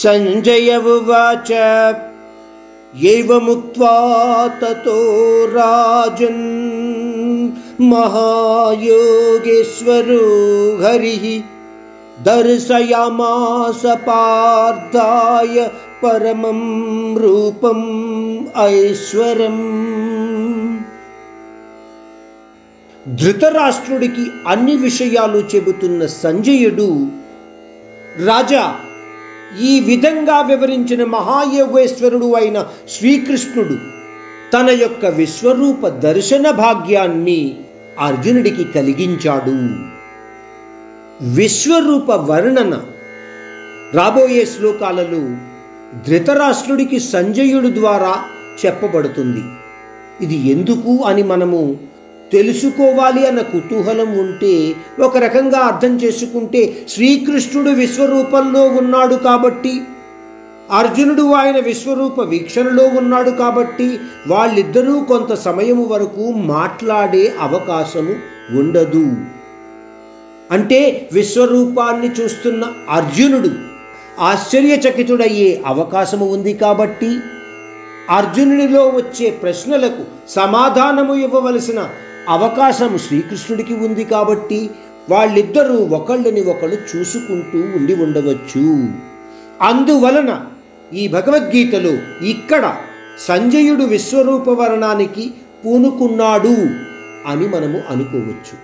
సంజయ ఉవాచ एवमुक्त्वा ततो राजन् महायोगेश्वरो हरिः दर्शयामास पार्थाय परमं रूपम् ऐश्वरम् ధృతరాష్ట్రుడికి అన్ని విషయాలు చెబుతున్న సంజయుడు రాజా ఈ విధంగా వివరించిన మహాయోగేశ్వరుడు అయిన శ్రీకృష్ణుడు తన యొక్క విశ్వరూప దర్శన భాగ్యాన్ని అర్జునుడికి కలిగించాడు. విశ్వరూప వర్ణన రాబోయే శ్లోకాలలో ధృతరాష్ట్రుడికి సంజయుడు ద్వారా చెప్పబడుతుంది. ఇది ఎందుకు అని మనము తెలుసుకోవాలి అన్న కుతూహలం ఉంటే ఒక రకంగా అర్థం చేసుకుంటే శ్రీకృష్ణుడు విశ్వరూపంలో ఉన్నాడు కాబట్టి అర్జునుడు ఆయన విశ్వరూప వీక్షణలో ఉన్నాడు కాబట్టి వాళ్ళిద్దరూ కొంత సమయం వరకు మాట్లాడే అవకాశము ఉండదు. అంటే విశ్వరూపాన్ని చూస్తున్న అర్జునుడు ఆశ్చర్యచకితుడయ్యే అవకాశము ఉంది కాబట్టి అర్జునునిలో వచ్చే ప్రశ్నలకు సమాధానము ఇవ్వవలసిన అవకాశం శ్రీకృష్ణుడికి ఉంది కాబట్టి వాళ్ళిద్దరూ ఒకళ్ళని ఒకళ్ళు చూసుకుంటూ ఉండి ఉండవచ్చు. అందువలన ఈ భగవద్గీతలో ఇక్కడ సంజయుడు విశ్వరూప వర్ణానికి పూనుకున్నాడు అని మనము అనుకోవచ్చు.